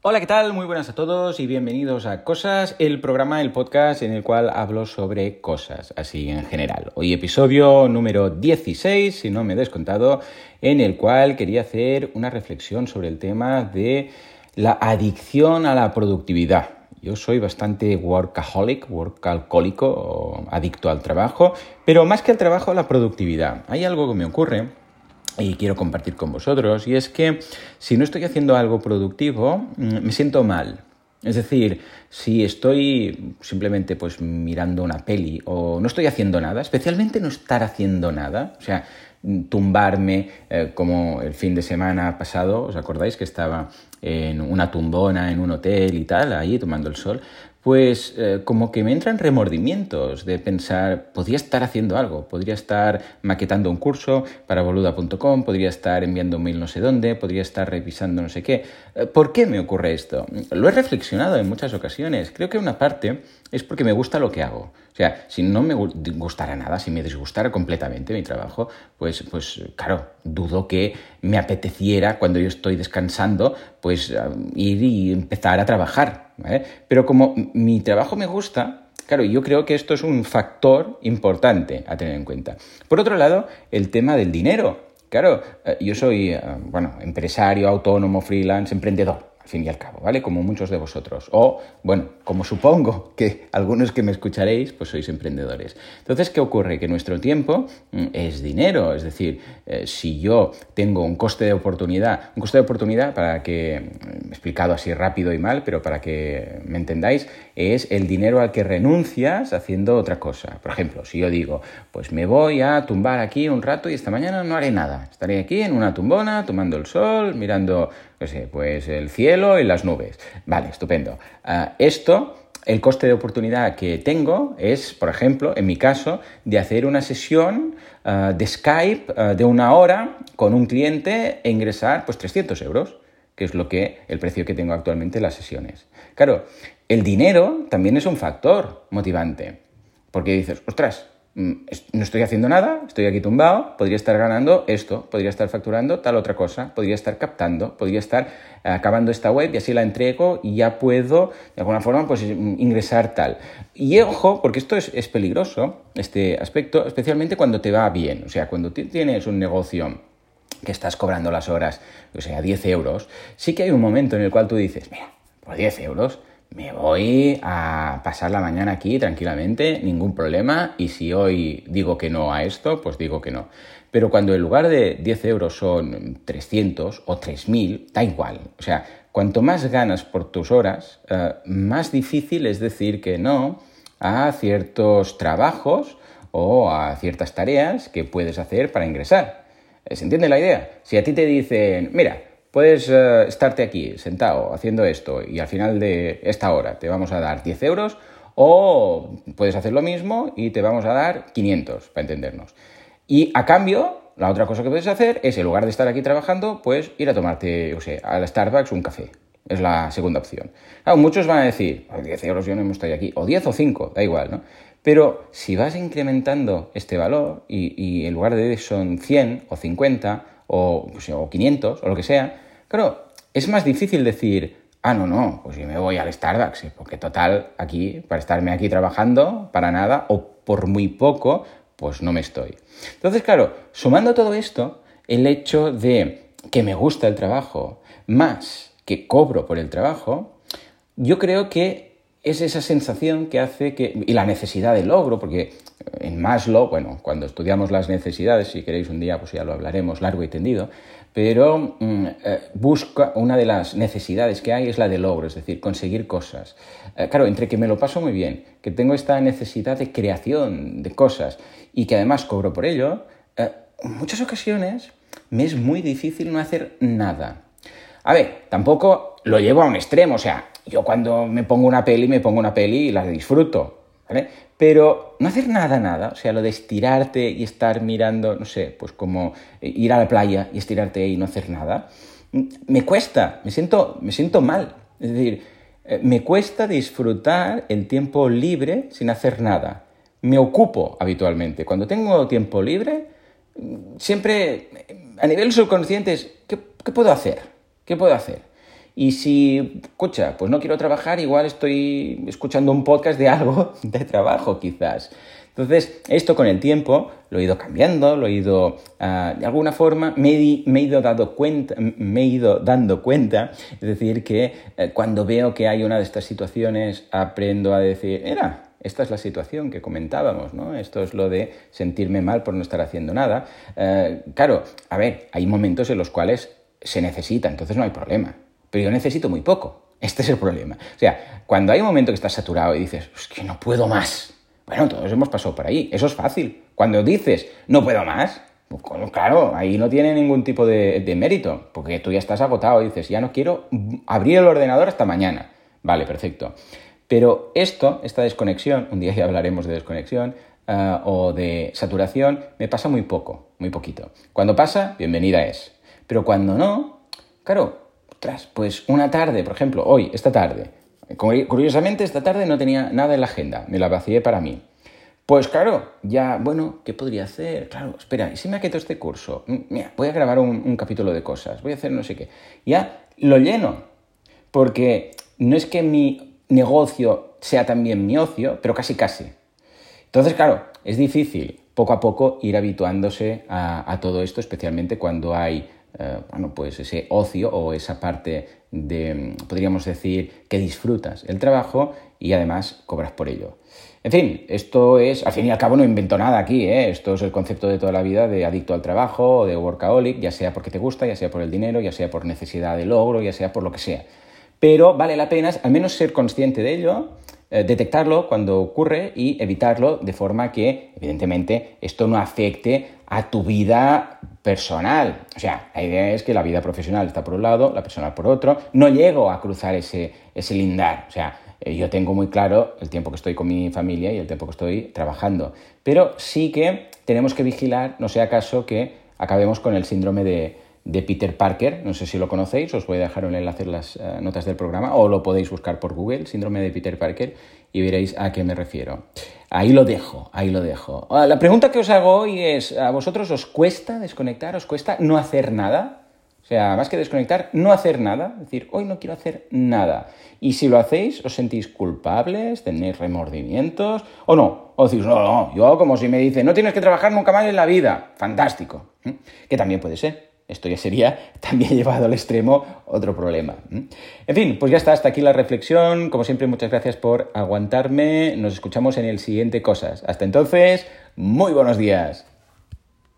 Hola, ¿qué tal? Muy buenas a todos y bienvenidos a Cosas, el programa, el podcast en el cual hablo sobre cosas, así en general. Hoy episodio número 16, si no me he descontado, en el cual quería hacer una reflexión sobre el tema de la adicción a la productividad. Yo soy bastante workaholic, workalcólico, o adicto al trabajo, pero más que al trabajo, a la productividad. Hay algo que me ocurre y quiero compartir con vosotros, y es que si no estoy haciendo algo productivo, mm, me siento mal. Es decir, si estoy simplemente pues mirando una peli o no estoy haciendo nada, especialmente no estar haciendo nada, o sea, tumbarme eh, como el fin de semana pasado, ¿os acordáis que estaba en una tumbona en un hotel y tal, ahí tomando el sol? Pues eh, como que me entran remordimientos de pensar, podría estar haciendo algo, podría estar maquetando un curso para boluda.com, podría estar enviando un mail no sé dónde, podría estar revisando no sé qué. Eh, ¿Por qué me ocurre esto? Lo he reflexionado en muchas ocasiones. Creo que una parte es porque me gusta lo que hago. O sea, si no me gustara nada, si me disgustara completamente mi trabajo, pues, pues claro, dudo que me apeteciera cuando yo estoy descansando, pues ir y empezar a trabajar pero como mi trabajo me gusta, Claro, yo creo que esto es un factor importante a tener en cuenta. Por otro lado, el tema del dinero. Claro, eh, yo soy, eh, bueno, empresario, autónomo, freelance, emprendedor fin y al cabo, ¿vale? Como muchos de vosotros. O, bueno, como supongo que algunos que me escucharéis, pues sois emprendedores. Entonces, ¿qué ocurre? Que nuestro tiempo mm, es dinero, es decir, eh, si yo tengo un coste de oportunidad, un coste de oportunidad, para que, mm, explicado así rápido y mal, pero para que me entendáis, es el dinero al que renuncias haciendo otra cosa. Por ejemplo, si yo digo, pues me voy a tumbar aquí un rato y esta mañana no haré nada. Estaré aquí en una tumbona, tomando el sol, mirando no sé, pues el cielo y las nubes. Vale, estupendo. Ah, esto, el coste de oportunidad que tengo es, por ejemplo, en mi caso, de hacer una sesión ah, de Skype ah, de una hora con un cliente e ingresar pues 300 euros, que es lo que el precio que tengo actualmente en las sesiones. Claro, el dinero también es un factor motivante, porque dices, ostras, Mm, no estoy haciendo nada, estoy aquí tumbado, podría estar ganando esto, podría estar facturando tal otra cosa, podría estar captando, podría estar eh, acabando esta web y así la entrego y ya puedo de alguna forma pues ingresar tal. Y ojo, porque esto es, peligroso, este aspecto, especialmente cuando te va bien, o sea, cuando tienes un negocio que estás cobrando las horas, o sea, 10 euros, sí que hay un momento en el cual tú dices, mira, por 10 euros me voy a pasar la mañana aquí tranquilamente, ningún problema, y si hoy digo que no a esto, pues digo que no. Pero cuando en lugar de 10 euros son 300 o 3.000, da igual. O sea, cuanto más ganas por tus horas, eh, más difícil es decir que no a ciertos trabajos o a ciertas tareas que puedes hacer para ingresar. ¿Se entiende la idea? Si a ti te dicen, mira, Puedes eh, estarte aquí sentado haciendo esto y al final de esta hora te vamos a dar 10 euros o puedes hacer lo mismo y te vamos a dar 500 para entendernos. Y a cambio, la otra cosa que puedes hacer es, en lugar de estar aquí trabajando, pues ir a tomarte, o sea, al Starbucks un café. Es la segunda opción. muchos van a decir, 10 euros yo no me estoy aquí, o 10 o 5, da igual, ¿no? Pero si vas incrementando este valor y, en lugar de son 100 o 50 o, pues, o 500 o lo que sea, claro, es más difícil decir, ah, no, no, pues yo me voy al Starbucks, porque total, aquí, para estarme aquí trabajando, para nada, o por muy poco, pues no me estoy. Entonces, claro, sumando todo esto, el hecho de que me gusta el trabajo, más que cobro por el trabajo, yo creo que es esa sensación que hace que, y la necesidad de logro, porque en Maslow, bueno, cuando estudiamos las necesidades, si queréis un día, pues ya lo hablaremos largo y tendido, pero mm, eh, busca, una de las necesidades que hay es la de logro, es decir, conseguir cosas. Eh, claro, entre que me lo paso muy bien, que tengo esta necesidad de creación de cosas y que además cobro por ello, eh, en muchas ocasiones me es muy difícil no hacer nada. A ver, tampoco lo llevo a un extremo, o sea, yo cuando me pongo una peli, me pongo una peli y la disfruto, ¿vale? Pero no hacer nada, nada, o sea, lo de estirarte y estar mirando, no sé, pues como ir a la playa y estirarte y no hacer nada, me cuesta, me siento, me siento mal. Es decir, eh, me cuesta disfrutar el tiempo libre sin hacer nada. Me ocupo habitualmente. Cuando tengo tiempo libre, siempre a nivel subconsciente es, ¿qué, qué puedo hacer? ¿Qué puedo hacer? Y si, escucha, pues no quiero trabajar, igual estoy escuchando un podcast de algo de trabajo quizás. Entonces, esto con el tiempo lo he ido cambiando, lo he ido, ah, de alguna forma, me he, ido dado cuenta, me he ido dando cuenta, es decir, que eh, cuando veo que hay una de estas situaciones, aprendo a decir, era, esta es la situación que comentábamos, ¿no? Esto es lo de sentirme mal por no estar haciendo nada. Eh, claro, a ver, hay momentos en los cuales se necesita, entonces no hay problema. Pero yo necesito muy poco. Este es el problema. O sea, cuando hay un momento que estás saturado y dices, es que no puedo más, bueno, todos hemos pasado por ahí. Eso es fácil. Cuando dices, no puedo más, pues, claro, ahí no tiene ningún tipo de, mérito, porque tú ya estás agotado y dices, ya no quiero abrir el ordenador hasta mañana. Vale, perfecto. Pero esto, esta desconexión, un día ya hablaremos de desconexión, eh, o de saturación, me pasa muy poco, muy poquito. Cuando pasa, bienvenida es. Pero cuando no, claro, pues una tarde, por ejemplo, hoy, esta tarde, Curiosamente, esta tarde no tenía nada en la agenda, me la vacié para mí. Pues claro, ya, bueno, ¿qué podría hacer? Claro, espera, ¿y si me quedo este curso? Mira, voy a grabar un, capítulo de cosas, voy a hacer no sé qué. Ya lo lleno, porque no es que mi negocio sea también mi ocio, pero casi casi. Entonces, claro, es difícil poco a poco ir habituándose a todo esto, especialmente cuando hay eh, bueno, pues ese ocio o esa parte de, podríamos decir, que disfrutas el trabajo y además cobras por ello. En fin, esto es, al fin y al cabo no invento nada aquí, ¿eh? esto es el concepto de toda la vida de adicto al trabajo o de workaholic, ya sea porque te gusta, ya sea por el dinero, ya sea por necesidad de logro, ya sea por lo que sea. Pero vale la pena al menos ser consciente de ello, eh, detectarlo cuando ocurre y evitarlo de forma que, evidentemente, esto no afecte a tu vida personal. O sea, la idea es que la vida profesional está por un lado, la personal por otro. No llego a cruzar ese, ese lindar. O sea, eh, yo tengo muy claro el tiempo que estoy con mi familia y el tiempo que estoy trabajando. Pero sí que tenemos que vigilar, no sea caso que acabemos con el síndrome de, de Peter Parker, no sé si lo conocéis, os voy a dejar un enlace en las eh, notas del programa o lo podéis buscar por Google, síndrome de Peter Parker, y veréis a qué me refiero. Ahí lo dejo, ahí lo dejo. Ah, la pregunta que os hago hoy es, ¿a vosotros os cuesta desconectar? ¿Os cuesta no hacer nada? O sea, más que desconectar, no hacer nada. Es decir, hoy no quiero hacer nada. Y si lo hacéis, ¿os sentís culpables? ¿Tenéis remordimientos? ¿O no? O decís, no, no, yo como si me dicen, no tienes que trabajar nunca más en la vida. Fantástico. Que también puede ser. Esto ya sería también llevado al extremo otro problema. En fin, pues ya está, hasta aquí la reflexión. Como siempre, muchas gracias por aguantarme. Nos escuchamos en el siguiente Cosas. Hasta entonces, muy buenos días.